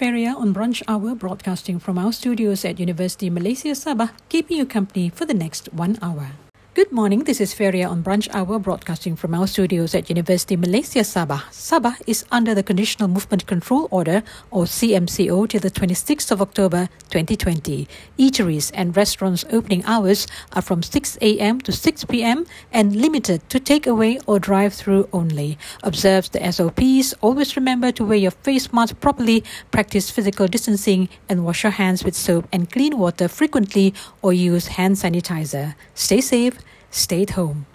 Feria on Brunch Hour, broadcasting from our studios at University Malaysia Sabah, keeping you company for the next one hour. Good morning, this is Feria on Brunch Hour, broadcasting from our studios at University Malaysia Sabah. Sabah is under the Conditional Movement Control Order, or CMCO, till the 26th of October 2020. Eateries and restaurants opening hours are from 6 a.m. to 6 p.m. and limited to takeaway or drive-through only. Observe the SOPs, always remember to wear your face mask properly, practice physical distancing, and wash your hands with soap and clean water frequently or use hand sanitizer. Stay safe stay at home.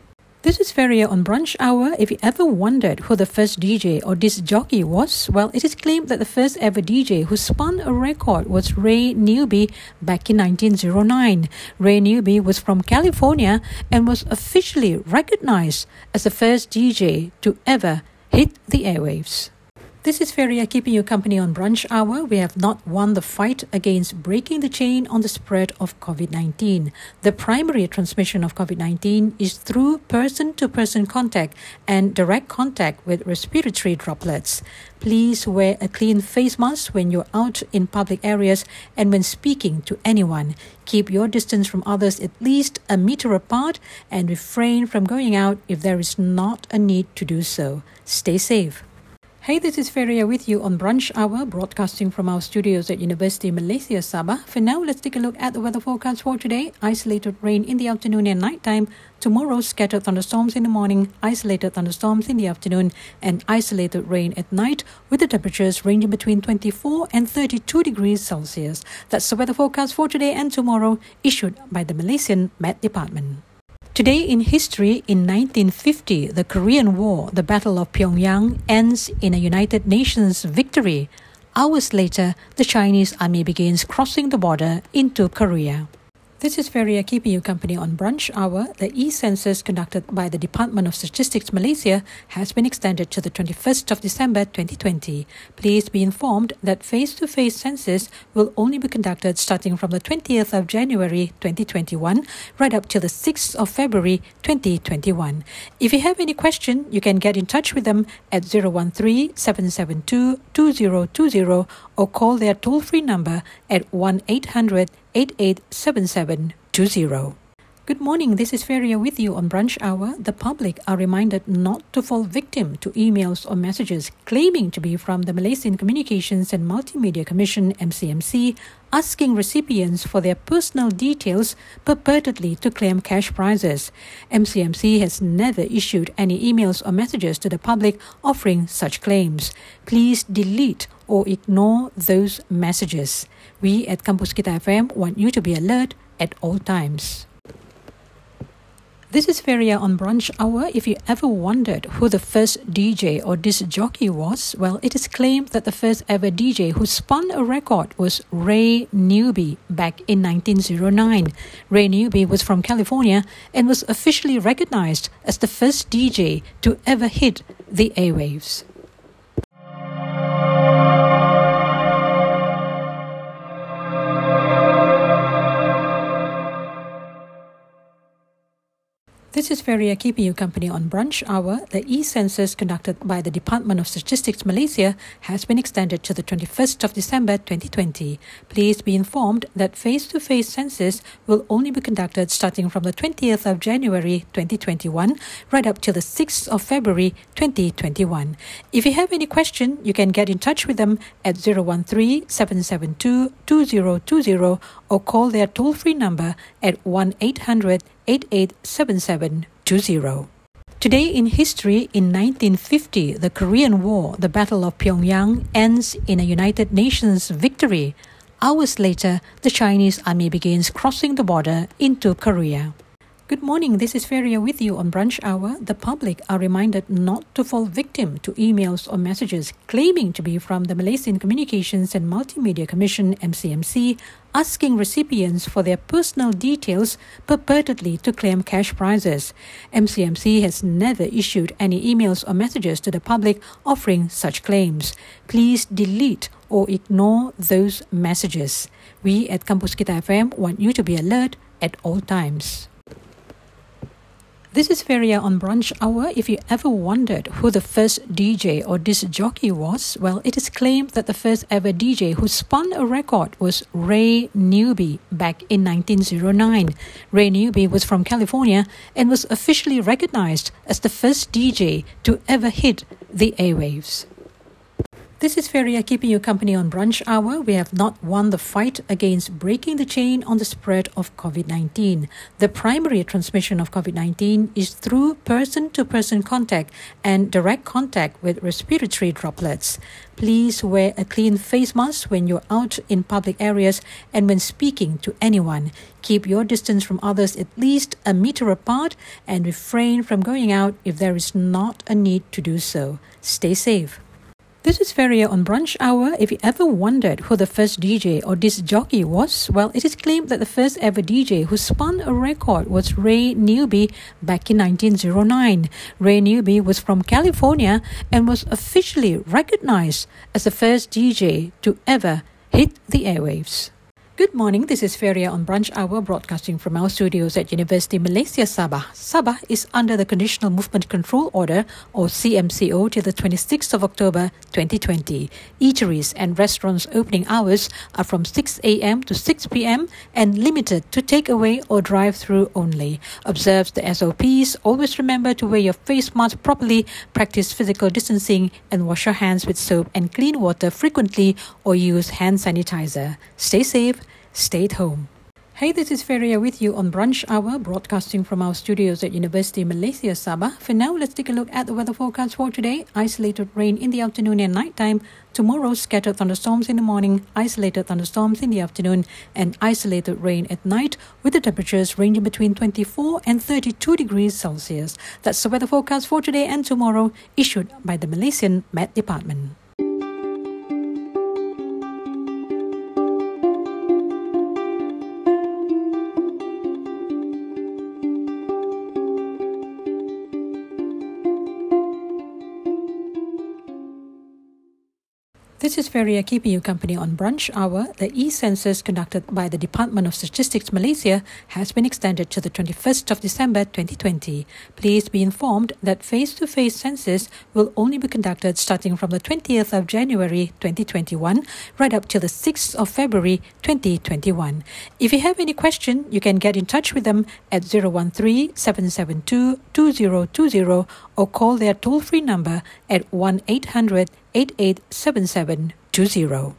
This is Feria on Brunch Hour. If you ever wondered who the first DJ or disc jockey was, well, it is claimed that the first ever DJ who spun a record was Ray Newby back in 1909. Ray Newby was from California and was officially recognized as the first DJ to ever hit the airwaves. This is Feria keeping you company on Brunch Hour. We have not won the fight against breaking the chain on the spread of COVID 19. The primary transmission of COVID 19 is through person to person contact and direct contact with respiratory droplets. Please wear a clean face mask when you're out in public areas and when speaking to anyone. Keep your distance from others at least a meter apart and refrain from going out if there is not a need to do so. Stay safe. Hey, this is Feria with you on Brunch Hour, broadcasting from our studios at University Malaysia Sabah. For now, let's take a look at the weather forecast for today. Isolated rain in the afternoon and nighttime. Tomorrow, scattered thunderstorms in the morning, isolated thunderstorms in the afternoon, and isolated rain at night, with the temperatures ranging between 24 and 32 degrees Celsius. That's the weather forecast for today and tomorrow, issued by the Malaysian Met Department. Today in history, in 1950, the Korean War, the Battle of Pyongyang, ends in a United Nations victory. Hours later, the Chinese army begins crossing the border into Korea. This is Feria keeping you company on Brunch Hour. The e-census conducted by the Department of Statistics Malaysia has been extended to the 21st of December 2020. Please be informed that face-to-face census will only be conducted starting from the 20th of January 2021 right up till the 6th of February 2021. If you have any question, you can get in touch with them at 013-772-2020 or call their toll-free number at 1-800 887720. Good morning, this is Feria with you on Brunch Hour. The public are reminded not to fall victim to emails or messages claiming to be from the Malaysian Communications and Multimedia Commission MCMC asking recipients for their personal details purportedly to claim cash prizes. MCMC has never issued any emails or messages to the public offering such claims. Please delete or ignore those messages. We at Campus Kita FM want you to be alert at all times. This is Feria on Brunch Hour. If you ever wondered who the first DJ or disc jockey was, well, it is claimed that the first ever DJ who spun a record was Ray Newby back in 1909. Ray Newby was from California and was officially recognized as the first DJ to ever hit the airwaves. This is Feria keeping you company on Brunch Hour. The e-census conducted by the Department of Statistics Malaysia has been extended to the 21st of December 2020. Please be informed that face-to-face census will only be conducted starting from the 20th of January 2021 right up till the 6th of February 2021. If you have any question, you can get in touch with them at 013-772-2020 or call their toll-free number at 1-800 887720. Today in history, in 1950, the Korean War, the Battle of Pyongyang, ends in a United Nations victory. Hours later, the Chinese army begins crossing the border into Korea. Good morning, this is Feria with you on Brunch Hour. The public are reminded not to fall victim to emails or messages claiming to be from the Malaysian Communications and Multimedia Commission MCMC asking recipients for their personal details purportedly to claim cash prizes. MCMC has never issued any emails or messages to the public offering such claims. Please delete or ignore those messages. We at Campus Kita FM want you to be alert at all times. This is Feria on Brunch Hour. If you ever wondered who the first DJ or disc jockey was, well, it is claimed that the first ever DJ who spun a record was Ray Newby back in 1909. Ray Newby was from California and was officially recognized as the first DJ to ever hit the airwaves. This is Feria keeping you company on brunch hour. We have not won the fight against breaking the chain on the spread of COVID 19. The primary transmission of COVID 19 is through person to person contact and direct contact with respiratory droplets. Please wear a clean face mask when you're out in public areas and when speaking to anyone. Keep your distance from others at least a meter apart and refrain from going out if there is not a need to do so. Stay safe. This is Feria on Brunch Hour. If you ever wondered who the first DJ or disc jockey was, well, it is claimed that the first ever DJ who spun a record was Ray Newby back in 1909. Ray Newby was from California and was officially recognized as the first DJ to ever hit the airwaves. Good morning. This is Feria on Brunch Hour, broadcasting from our studios at University Malaysia Sabah. Sabah is under the Conditional Movement Control Order, or CMCO, till the 26th of October 2020. Eateries and restaurants' opening hours are from 6 a.m. to 6 p.m. and limited to takeaway or drive-through only. Observe the SOPs. Always remember to wear your face mask properly, practice physical distancing, and wash your hands with soap and clean water frequently or use hand sanitizer. Stay safe stay at home. Hey, this is Feria with you on Brunch Hour, broadcasting from our studios at University Malaysia Sabah. For now, let's take a look at the weather forecast for today. Isolated rain in the afternoon and nighttime. Tomorrow, scattered thunderstorms in the morning, isolated thunderstorms in the afternoon, and isolated rain at night, with the temperatures ranging between 24 and 32 degrees Celsius. That's the weather forecast for today and tomorrow, issued by the Malaysian Met Department. This is Feria keeping you company on Brunch Hour. The e-census conducted by the Department of Statistics Malaysia has been extended to the 21st of December 2020. Please be informed that face-to-face census will only be conducted starting from the 20th of January 2021 right up till the 6th of February 2021. If you have any question, you can get in touch with them at 013-772-2020 or call their toll-free number at 1-800 887720.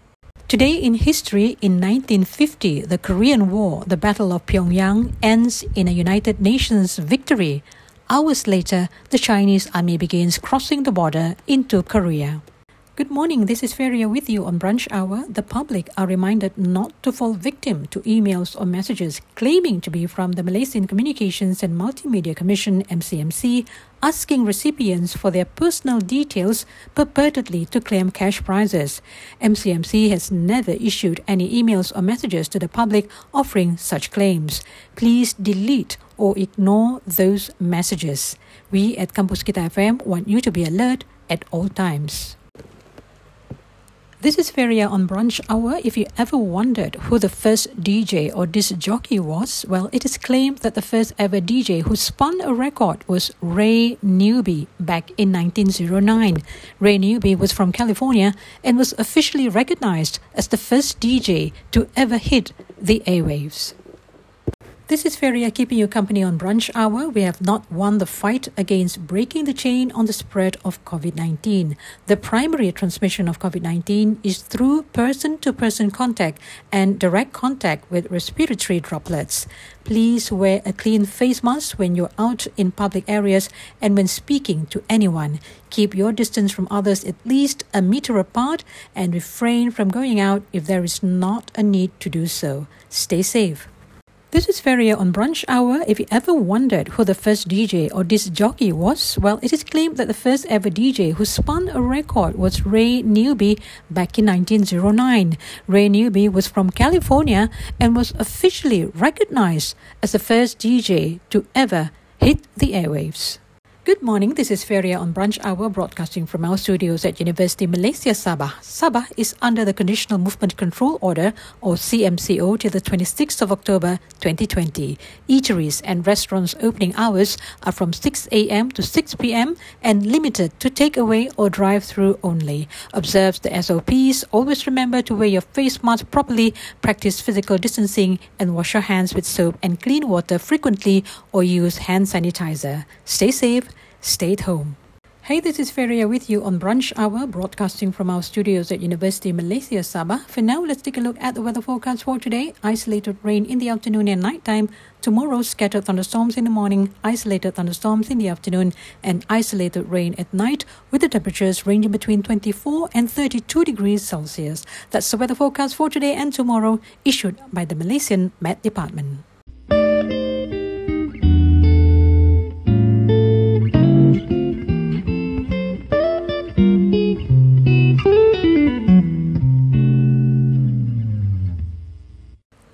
Today in history, in 1950, the Korean War, the Battle of Pyongyang, ends in a United Nations victory. Hours later, the Chinese army begins crossing the border into Korea. Good morning. This is Feria with you on Brunch Hour. The public are reminded not to fall victim to emails or messages claiming to be from the Malaysian Communications and Multimedia Commission MCMC asking recipients for their personal details purportedly to claim cash prizes. MCMC has never issued any emails or messages to the public offering such claims. Please delete or ignore those messages. We at Campus Kita FM want you to be alert at all times. This is Feria on Brunch Hour. If you ever wondered who the first DJ or disc jockey was, well, it is claimed that the first ever DJ who spun a record was Ray Newby back in 1909. Ray Newby was from California and was officially recognized as the first DJ to ever hit the airwaves. This is Feria keeping you company on Brunch Hour. We have not won the fight against breaking the chain on the spread of COVID 19. The primary transmission of COVID 19 is through person to person contact and direct contact with respiratory droplets. Please wear a clean face mask when you're out in public areas and when speaking to anyone. Keep your distance from others at least a meter apart and refrain from going out if there is not a need to do so. Stay safe. This is Feria on Brunch Hour. If you ever wondered who the first DJ or disc jockey was, well, it is claimed that the first ever DJ who spun a record was Ray Newby back in 1909. Ray Newby was from California and was officially recognized as the first DJ to ever hit the airwaves. Good morning. This is Feria on Brunch Hour, broadcasting from our studios at University Malaysia Sabah. Sabah is under the Conditional Movement Control Order, or CMCO, till the 26th of October 2020. Eateries and restaurants' opening hours are from 6 a.m. to 6 p.m. and limited to takeaway or drive-through only. Observe the SOPs. Always remember to wear your face mask properly, practice physical distancing, and wash your hands with soap and clean water frequently or use hand sanitizer. Stay safe stay at home. Hey, this is Feria with you on Brunch Hour, broadcasting from our studios at University Malaysia Sabah. For now, let's take a look at the weather forecast for today. Isolated rain in the afternoon and nighttime. Tomorrow, scattered thunderstorms in the morning, isolated thunderstorms in the afternoon, and isolated rain at night, with the temperatures ranging between 24 and 32 degrees Celsius. That's the weather forecast for today and tomorrow, issued by the Malaysian Met Department.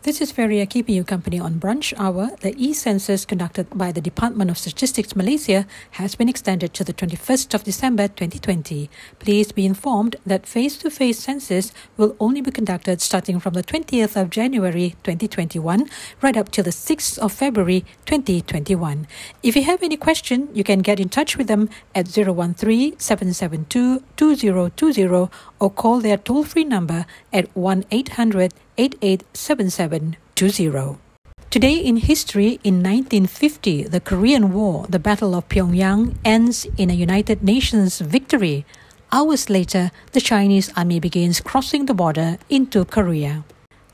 This is Feria keeping you company on Brunch Hour. The e-census conducted by the Department of Statistics Malaysia has been extended to the 21st of December 2020. Please be informed that face-to-face census will only be conducted starting from the 20th of January 2021 right up till the 6th of February 2021. If you have any question, you can get in touch with them at 013 772 2020 or call their toll-free number at 1 800 887720. Today in history, in 1950, the Korean War, the Battle of Pyongyang, ends in a United Nations victory. Hours later, the Chinese army begins crossing the border into Korea.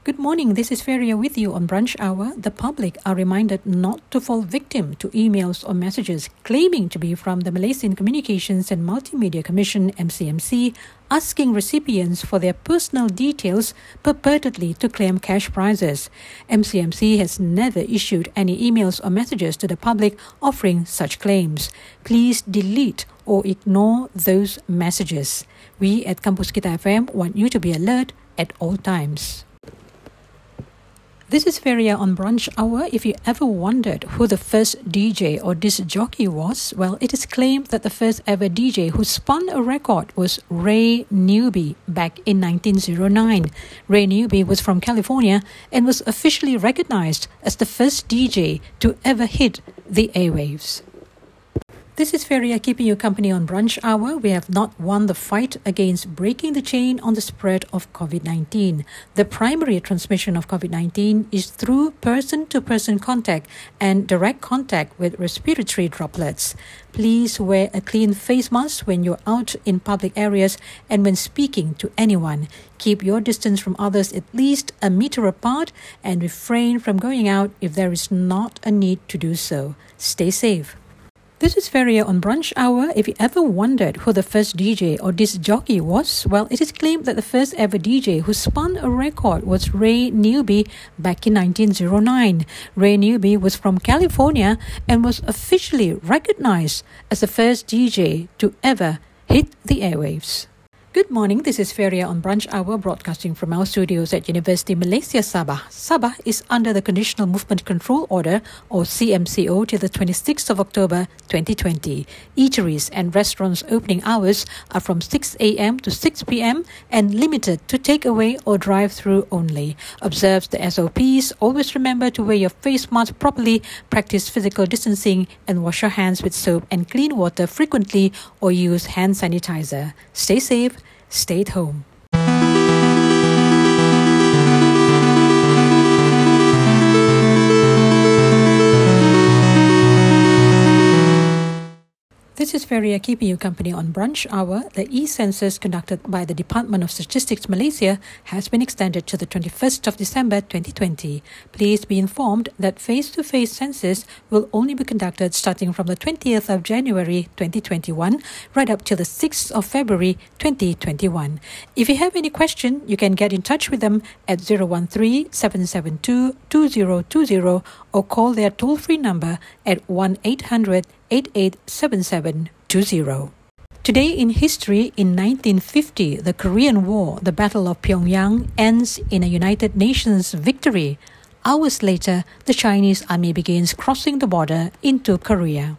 Good morning, this is Feria with you on Brunch Hour. The public are reminded not to fall victim to emails or messages claiming to be from the Malaysian Communications and Multimedia Commission MCMC asking recipients for their personal details purportedly to claim cash prizes. MCMC has never issued any emails or messages to the public offering such claims. Please delete or ignore those messages. We at Campus Kita FM want you to be alert at all times. This is Feria on Brunch Hour. If you ever wondered who the first DJ or disc jockey was, well, it is claimed that the first ever DJ who spun a record was Ray Newby back in 1909. Ray Newby was from California and was officially recognized as the first DJ to ever hit the airwaves. This is Feria keeping you company on Brunch Hour. We have not won the fight against breaking the chain on the spread of COVID 19. The primary transmission of COVID 19 is through person to person contact and direct contact with respiratory droplets. Please wear a clean face mask when you're out in public areas and when speaking to anyone. Keep your distance from others at least a meter apart and refrain from going out if there is not a need to do so. Stay safe. This is Feria on Brunch Hour. If you ever wondered who the first DJ or disc jockey was, well, it is claimed that the first ever DJ who spun a record was Ray Newby back in 1909. Ray Newby was from California and was officially recognized as the first DJ to ever hit the airwaves. Good morning. This is Feria on Brunch Hour, broadcasting from our studios at University Malaysia Sabah. Sabah is under the Conditional Movement Control Order, or CMCO, till the 26th of October 2020. Eateries and restaurants' opening hours are from 6 a.m. to 6 p.m. and limited to takeaway or drive-through only. Observe the SOPs. Always remember to wear your face mask properly, practice physical distancing, and wash your hands with soap and clean water frequently or use hand sanitizer. Stay safe stayed home. This is Feria keeping you company on Brunch Hour. The e-census conducted by the Department of Statistics Malaysia has been extended to the 21st of December 2020. Please be informed that face-to-face census will only be conducted starting from the 20th of January 2021 right up till the 6th of February 2021. If you have any question, you can get in touch with them at 013 772 2020 or call their toll-free number at 1 800 887720. Today in history, in 1950, the Korean War, the Battle of Pyongyang, ends in a United Nations victory. Hours later, the Chinese army begins crossing the border into Korea.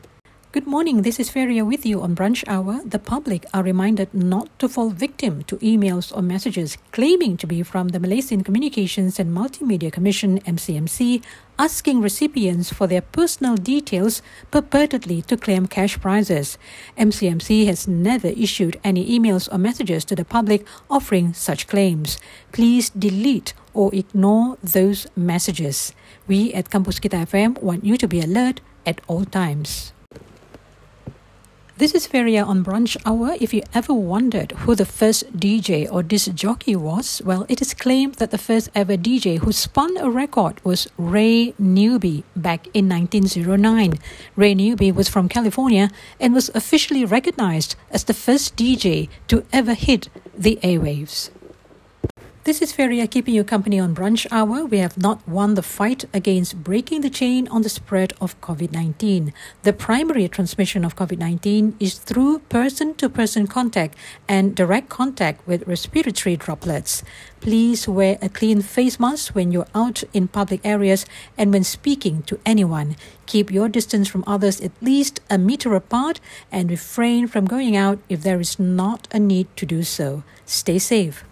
Good morning, this is Feria with you on Brunch Hour. The public are reminded not to fall victim to emails or messages claiming to be from the Malaysian Communications and Multimedia Commission MCMC asking recipients for their personal details purportedly to claim cash prizes. MCMC has never issued any emails or messages to the public offering such claims. Please delete or ignore those messages. We at Campus Kita FM want you to be alert at all times. This is Feria on Brunch Hour. If you ever wondered who the first DJ or disc jockey was, well, it is claimed that the first ever DJ who spun a record was Ray Newby back in 1909. Ray Newby was from California and was officially recognized as the first DJ to ever hit the airwaves. This is Feria keeping you company on Brunch Hour. We have not won the fight against breaking the chain on the spread of COVID 19. The primary transmission of COVID 19 is through person to person contact and direct contact with respiratory droplets. Please wear a clean face mask when you're out in public areas and when speaking to anyone. Keep your distance from others at least a meter apart and refrain from going out if there is not a need to do so. Stay safe.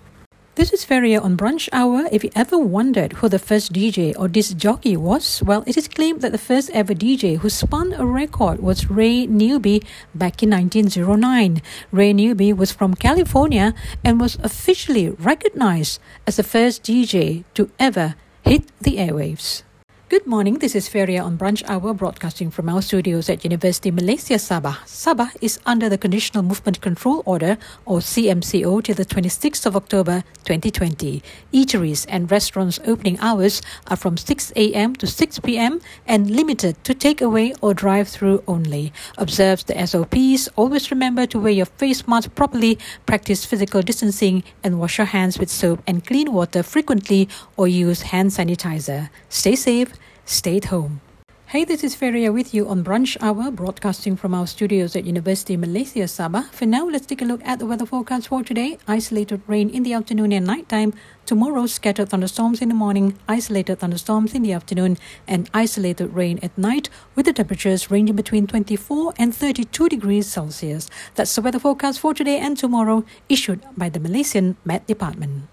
This is Feria on Brunch Hour. If you ever wondered who the first DJ or disc jockey was, well, it is claimed that the first ever DJ who spun a record was Ray Newby back in 1909. Ray Newby was from California and was officially recognized as the first DJ to ever hit the airwaves. Good morning. This is Feria on Brunch Hour, broadcasting from our studios at University Malaysia Sabah. Sabah is under the Conditional Movement Control Order, or CMCO, till the 26th of October 2020. Eateries and restaurants' opening hours are from 6 a.m. to 6 p.m. and limited to takeaway or drive-through only. Observe the SOPs. Always remember to wear your face mask properly, practice physical distancing, and wash your hands with soap and clean water frequently or use hand sanitizer. Stay safe stay at home. Hey, this is Feria with you on Brunch Hour, broadcasting from our studios at University Malaysia Sabah. For now, let's take a look at the weather forecast for today. Isolated rain in the afternoon and nighttime. Tomorrow, scattered thunderstorms in the morning, isolated thunderstorms in the afternoon, and isolated rain at night, with the temperatures ranging between 24 and 32 degrees Celsius. That's the weather forecast for today and tomorrow, issued by the Malaysian Met Department.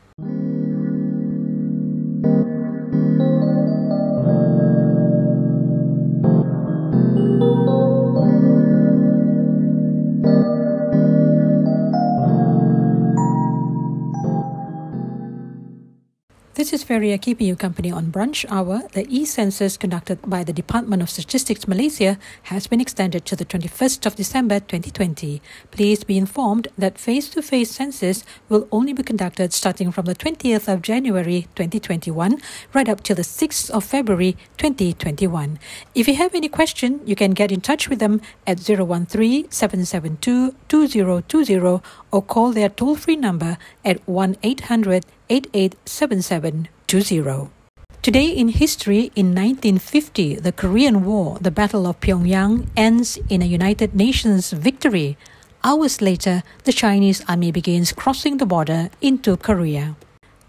This is Feria keeping you company on Brunch Hour. The e-census conducted by the Department of Statistics Malaysia has been extended to the 21st of December 2020. Please be informed that face-to-face census will only be conducted starting from the 20th of January 2021 right up till the 6th of February 2021. If you have any question, you can get in touch with them at 013 772 2020 or call their toll-free number at 1-800 887720. Today in history, in 1950, the Korean War, the Battle of Pyongyang, ends in a United Nations victory. Hours later, the Chinese army begins crossing the border into Korea.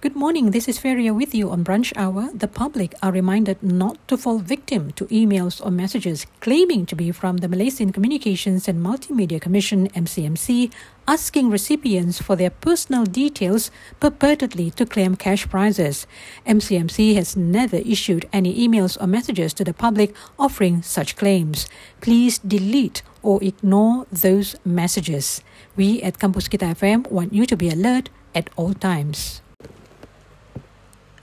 Good morning, this is Feria with you on Brunch Hour. The public are reminded not to fall victim to emails or messages claiming to be from the Malaysian Communications and Multimedia Commission MCMC asking recipients for their personal details purportedly to claim cash prizes. MCMC has never issued any emails or messages to the public offering such claims. Please delete or ignore those messages. We at Campus Kita FM want you to be alert at all times.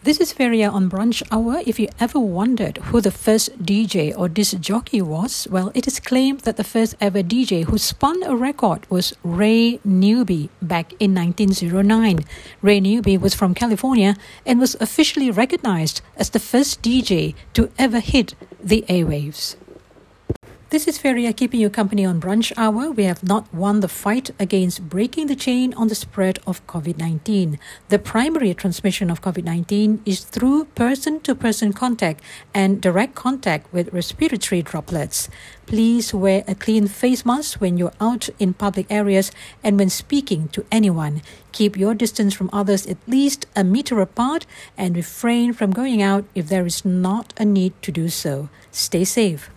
This is Feria on Brunch Hour. If you ever wondered who the first DJ or disc jockey was, well, it is claimed that the first ever DJ who spun a record was Ray Newby back in 1909. Ray Newby was from California and was officially recognized as the first DJ to ever hit the airwaves. This is Feria keeping you company on Brunch Hour. We have not won the fight against breaking the chain on the spread of COVID 19. The primary transmission of COVID 19 is through person to person contact and direct contact with respiratory droplets. Please wear a clean face mask when you're out in public areas and when speaking to anyone. Keep your distance from others at least a meter apart and refrain from going out if there is not a need to do so. Stay safe.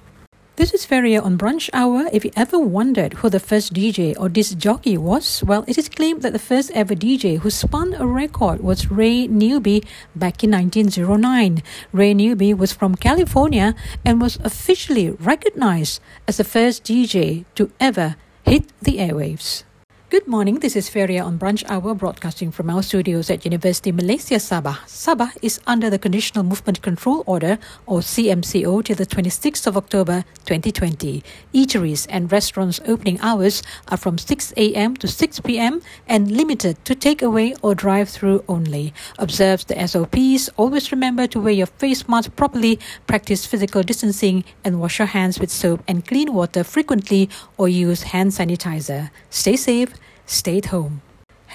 This is Feria on Brunch Hour. If you ever wondered who the first DJ or disc jockey was, well, it is claimed that the first ever DJ who spun a record was Ray Newby back in 1909. Ray Newby was from California and was officially recognized as the first DJ to ever hit the airwaves. Good morning. This is Feria on Brunch Hour, broadcasting from our studios at University Malaysia Sabah. Sabah is under the Conditional Movement Control Order, or CMCO, till the 26th of October 2020. Eateries and restaurants' opening hours are from 6 a.m. to 6 p.m. and limited to takeaway or drive-through only. Observe the SOPs. Always remember to wear your face mask properly. Practice physical distancing and wash your hands with soap and clean water frequently, or use hand sanitizer. Stay safe stay at home.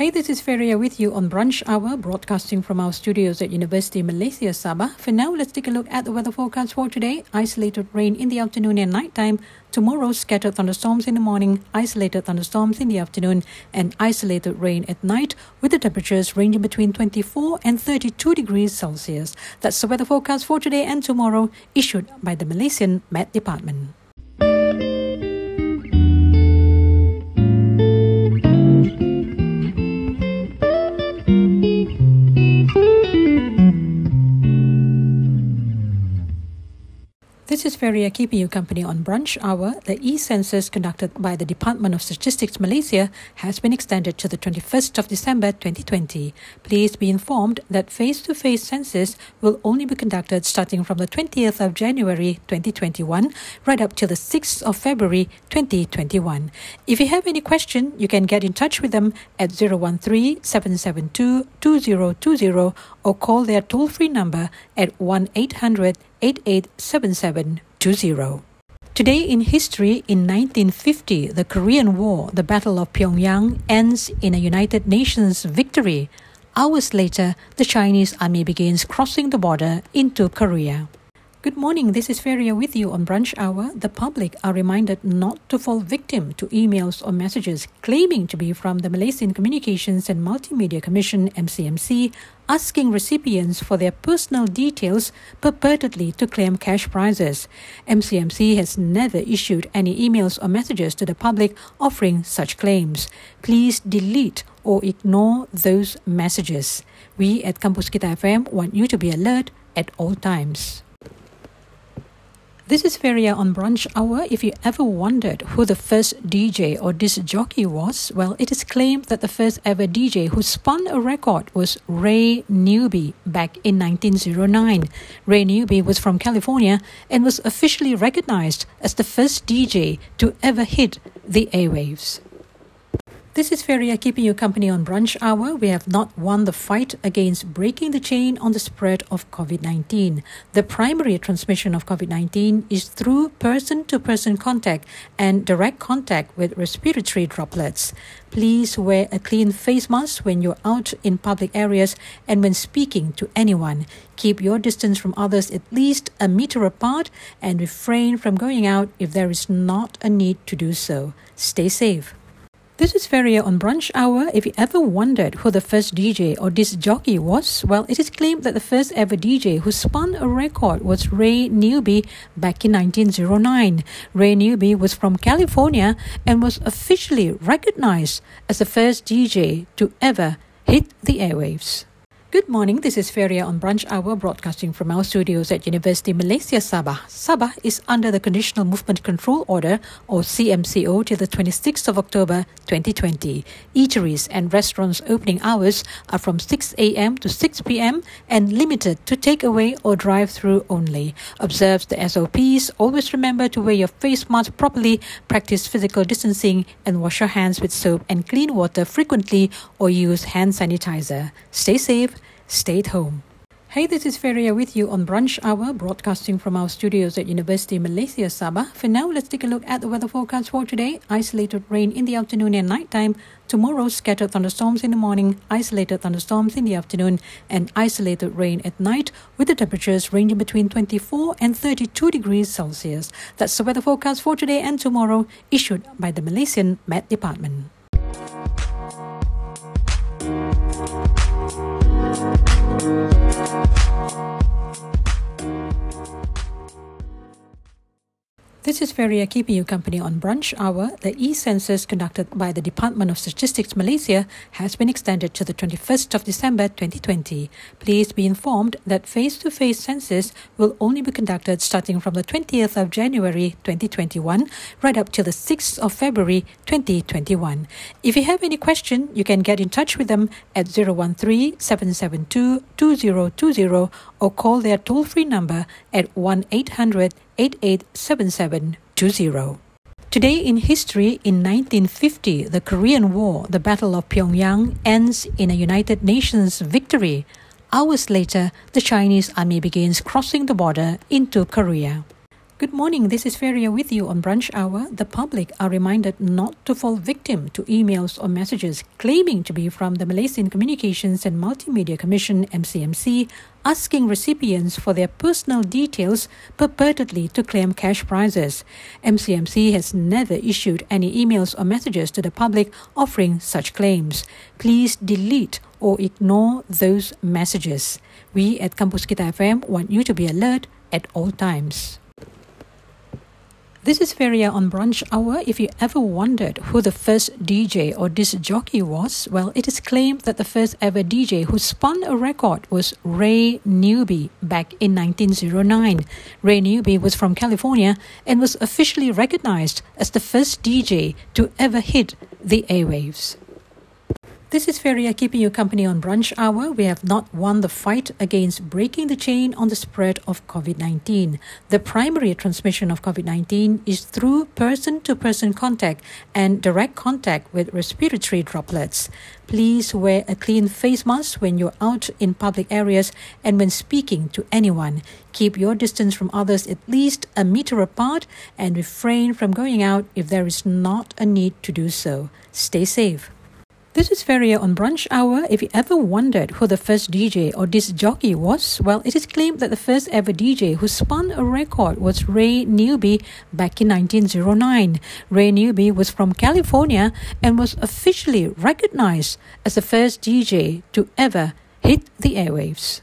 Hey, this is Feria with you on Brunch Hour, broadcasting from our studios at University Malaysia Sabah. For now, let's take a look at the weather forecast for today. Isolated rain in the afternoon and nighttime. Tomorrow, scattered thunderstorms in the morning, isolated thunderstorms in the afternoon, and isolated rain at night, with the temperatures ranging between 24 and 32 degrees Celsius. That's the weather forecast for today and tomorrow, issued by the Malaysian Met Department. This is Feria keeping you company on Brunch Hour. The e-census conducted by the Department of Statistics Malaysia has been extended to the 21st of December 2020. Please be informed that face-to-face census will only be conducted starting from the 20th of January 2021 right up till the 6th of February 2021. If you have any question, you can get in touch with them at 013-772-2020 or call their toll-free number at 1-800 887720. Today in history, in 1950, the Korean War, the Battle of Pyongyang, ends in a United Nations victory. Hours later, the Chinese army begins crossing the border into Korea. Good morning, this is Feria with you on Brunch Hour. The public are reminded not to fall victim to emails or messages claiming to be from the Malaysian Communications and Multimedia Commission MCMC asking recipients for their personal details purportedly to claim cash prizes. MCMC has never issued any emails or messages to the public offering such claims. Please delete or ignore those messages. We at Campus Kita FM want you to be alert at all times. This is Feria on Brunch Hour. If you ever wondered who the first DJ or disc jockey was, well, it is claimed that the first ever DJ who spun a record was Ray Newby back in 1909. Ray Newby was from California and was officially recognized as the first DJ to ever hit the airwaves. This is Feria keeping you company on Brunch Hour. We have not won the fight against breaking the chain on the spread of COVID 19. The primary transmission of COVID 19 is through person to person contact and direct contact with respiratory droplets. Please wear a clean face mask when you're out in public areas and when speaking to anyone. Keep your distance from others at least a meter apart and refrain from going out if there is not a need to do so. Stay safe. This is Feria on Brunch Hour. If you ever wondered who the first DJ or disc jockey was, well, it is claimed that the first ever DJ who spun a record was Ray Newby back in 1909. Ray Newby was from California and was officially recognized as the first DJ to ever hit the airwaves. Good morning. This is Feria on Brunch Hour, broadcasting from our studios at University Malaysia Sabah. Sabah is under the Conditional Movement Control Order, or CMCO, till the 26th of October 2020. Eateries and restaurants' opening hours are from 6 a.m. to 6 p.m. and limited to takeaway or drive-through only. Observe the SOPs. Always remember to wear your face mask properly, practice physical distancing, and wash your hands with soap and clean water frequently or use hand sanitizer. Stay safe stay at home. Hey, this is Feria with you on Brunch Hour, broadcasting from our studios at University Malaysia Sabah. For now, let's take a look at the weather forecast for today. Isolated rain in the afternoon and nighttime. Tomorrow, scattered thunderstorms in the morning, isolated thunderstorms in the afternoon, and isolated rain at night, with the temperatures ranging between 24 and 32 degrees Celsius. That's the weather forecast for today and tomorrow, issued by the Malaysian Met Department. This is Feria keeping you company on brunch hour. The e-census conducted by the Department of Statistics Malaysia has been extended to the 21st of December 2020. Please be informed that face-to-face census will only be conducted starting from the 20th of January 2021 right up till the 6th of February 2021. If you have any question, you can get in touch with them at 013-772-2020 or call their toll-free number at 1-800 887720. Today in history, in 1950, the Korean War, the Battle of Pyongyang, ends in a United Nations victory. Hours later, the Chinese army begins crossing the border into Korea. Good morning, this is Feria with you on Brunch Hour. The public are reminded not to fall victim to emails or messages claiming to be from the Malaysian Communications and Multimedia Commission MCMC asking recipients for their personal details purportedly to claim cash prizes. MCMC has never issued any emails or messages to the public offering such claims. Please delete or ignore those messages. We at Campus Kita FM want you to be alert at all times. This is Feria on Brunch Hour. If you ever wondered who the first DJ or disc jockey was, well, it is claimed that the first ever DJ who spun a record was Ray Newby back in 1909. Ray Newby was from California and was officially recognized as the first DJ to ever hit the airwaves. This is Feria uh, keeping you company on Brunch Hour. We have not won the fight against breaking the chain on the spread of COVID 19. The primary transmission of COVID 19 is through person to person contact and direct contact with respiratory droplets. Please wear a clean face mask when you're out in public areas and when speaking to anyone. Keep your distance from others at least a meter apart and refrain from going out if there is not a need to do so. Stay safe. This is Feria on Brunch Hour. If you ever wondered who the first DJ or disc jockey was, well, it is claimed that the first ever DJ who spun a record was Ray Newby back in 1909. Ray Newby was from California and was officially recognized as the first DJ to ever hit the airwaves.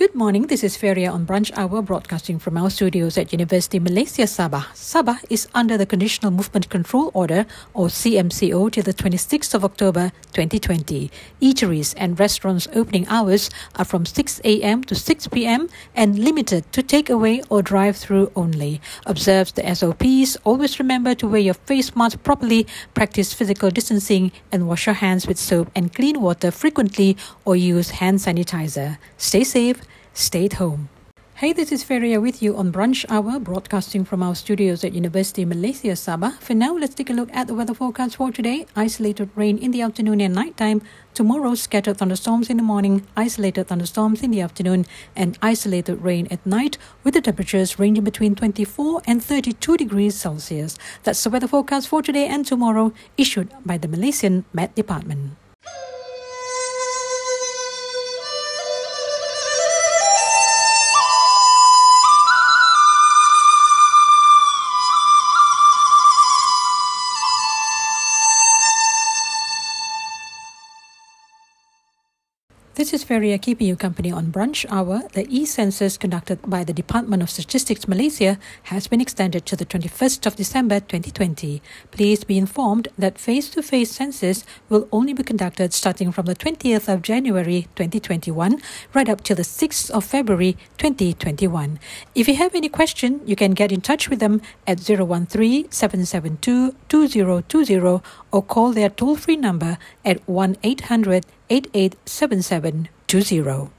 Good morning, this is Feria on Brunch Hour broadcasting from our studios at University Malaysia Sabah. Sabah is under the Conditional Movement Control Order or CMCO till the 26th of October 2020. Eateries and restaurants opening hours are from 6 a.m. to 6 p.m. and limited to takeaway or drive-through only. Observe the SOPs, always remember to wear your face mask properly, practice physical distancing and wash your hands with soap and clean water frequently or use hand sanitizer. Stay safe stay at home. Hey, this is Feria with you on Brunch Hour, broadcasting from our studios at University Malaysia Sabah. For now, let's take a look at the weather forecast for today. Isolated rain in the afternoon and nighttime. Tomorrow, scattered thunderstorms in the morning, isolated thunderstorms in the afternoon, and isolated rain at night, with the temperatures ranging between 24 and 32 degrees Celsius. That's the weather forecast for today and tomorrow, issued by the Malaysian Met Department. This is Feria keeping you company on Brunch Hour. The e-census conducted by the Department of Statistics Malaysia has been extended to the 21st of December 2020. Please be informed that face-to-face census will only be conducted starting from the 20th of January 2021 right up till the 6th of February 2021. If you have any question, you can get in touch with them at 013-772-2020 or call their toll-free number at 1-800 887720.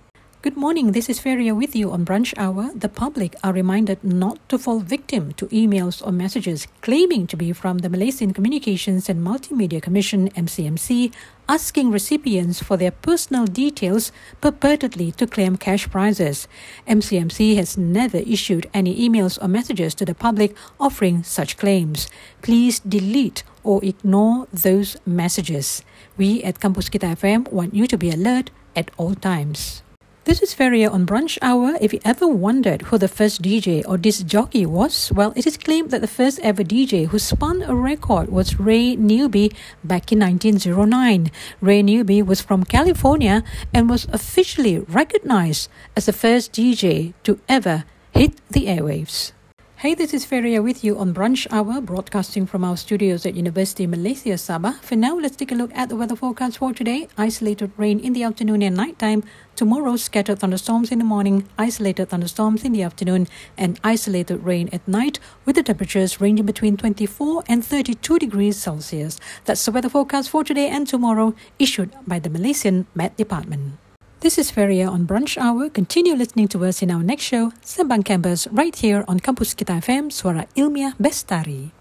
Good morning, this is Feria with you on Brunch Hour. The public are reminded not to fall victim to emails or messages claiming to be from the Malaysian Communications and Multimedia Commission MCMC asking recipients for their personal details purportedly to claim cash prizes. MCMC has never issued any emails or messages to the public offering such claims. Please delete or ignore those messages. We at Campus Kita FM want you to be alert at all times. This is Feria on Brunch Hour. If you ever wondered who the first DJ or disc jockey was, well, it is claimed that the first ever DJ who spun a record was Ray Newby back in 1909. Ray Newby was from California and was officially recognized as the first DJ to ever hit the airwaves. Hey, this is Feria with you on Brunch Hour, broadcasting from our studios at University Malaysia Sabah. For now, let's take a look at the weather forecast for today. Isolated rain in the afternoon and nighttime. Tomorrow, scattered thunderstorms in the morning, isolated thunderstorms in the afternoon, and isolated rain at night, with the temperatures ranging between 24 and 32 degrees Celsius. That's the weather forecast for today and tomorrow, issued by the Malaysian Met Department. This is Feria on Brunch Hour. Continue listening to us in our next show, Sembang Campus, right here on Kampus Kita FM, Suara Ilmiah Bestari.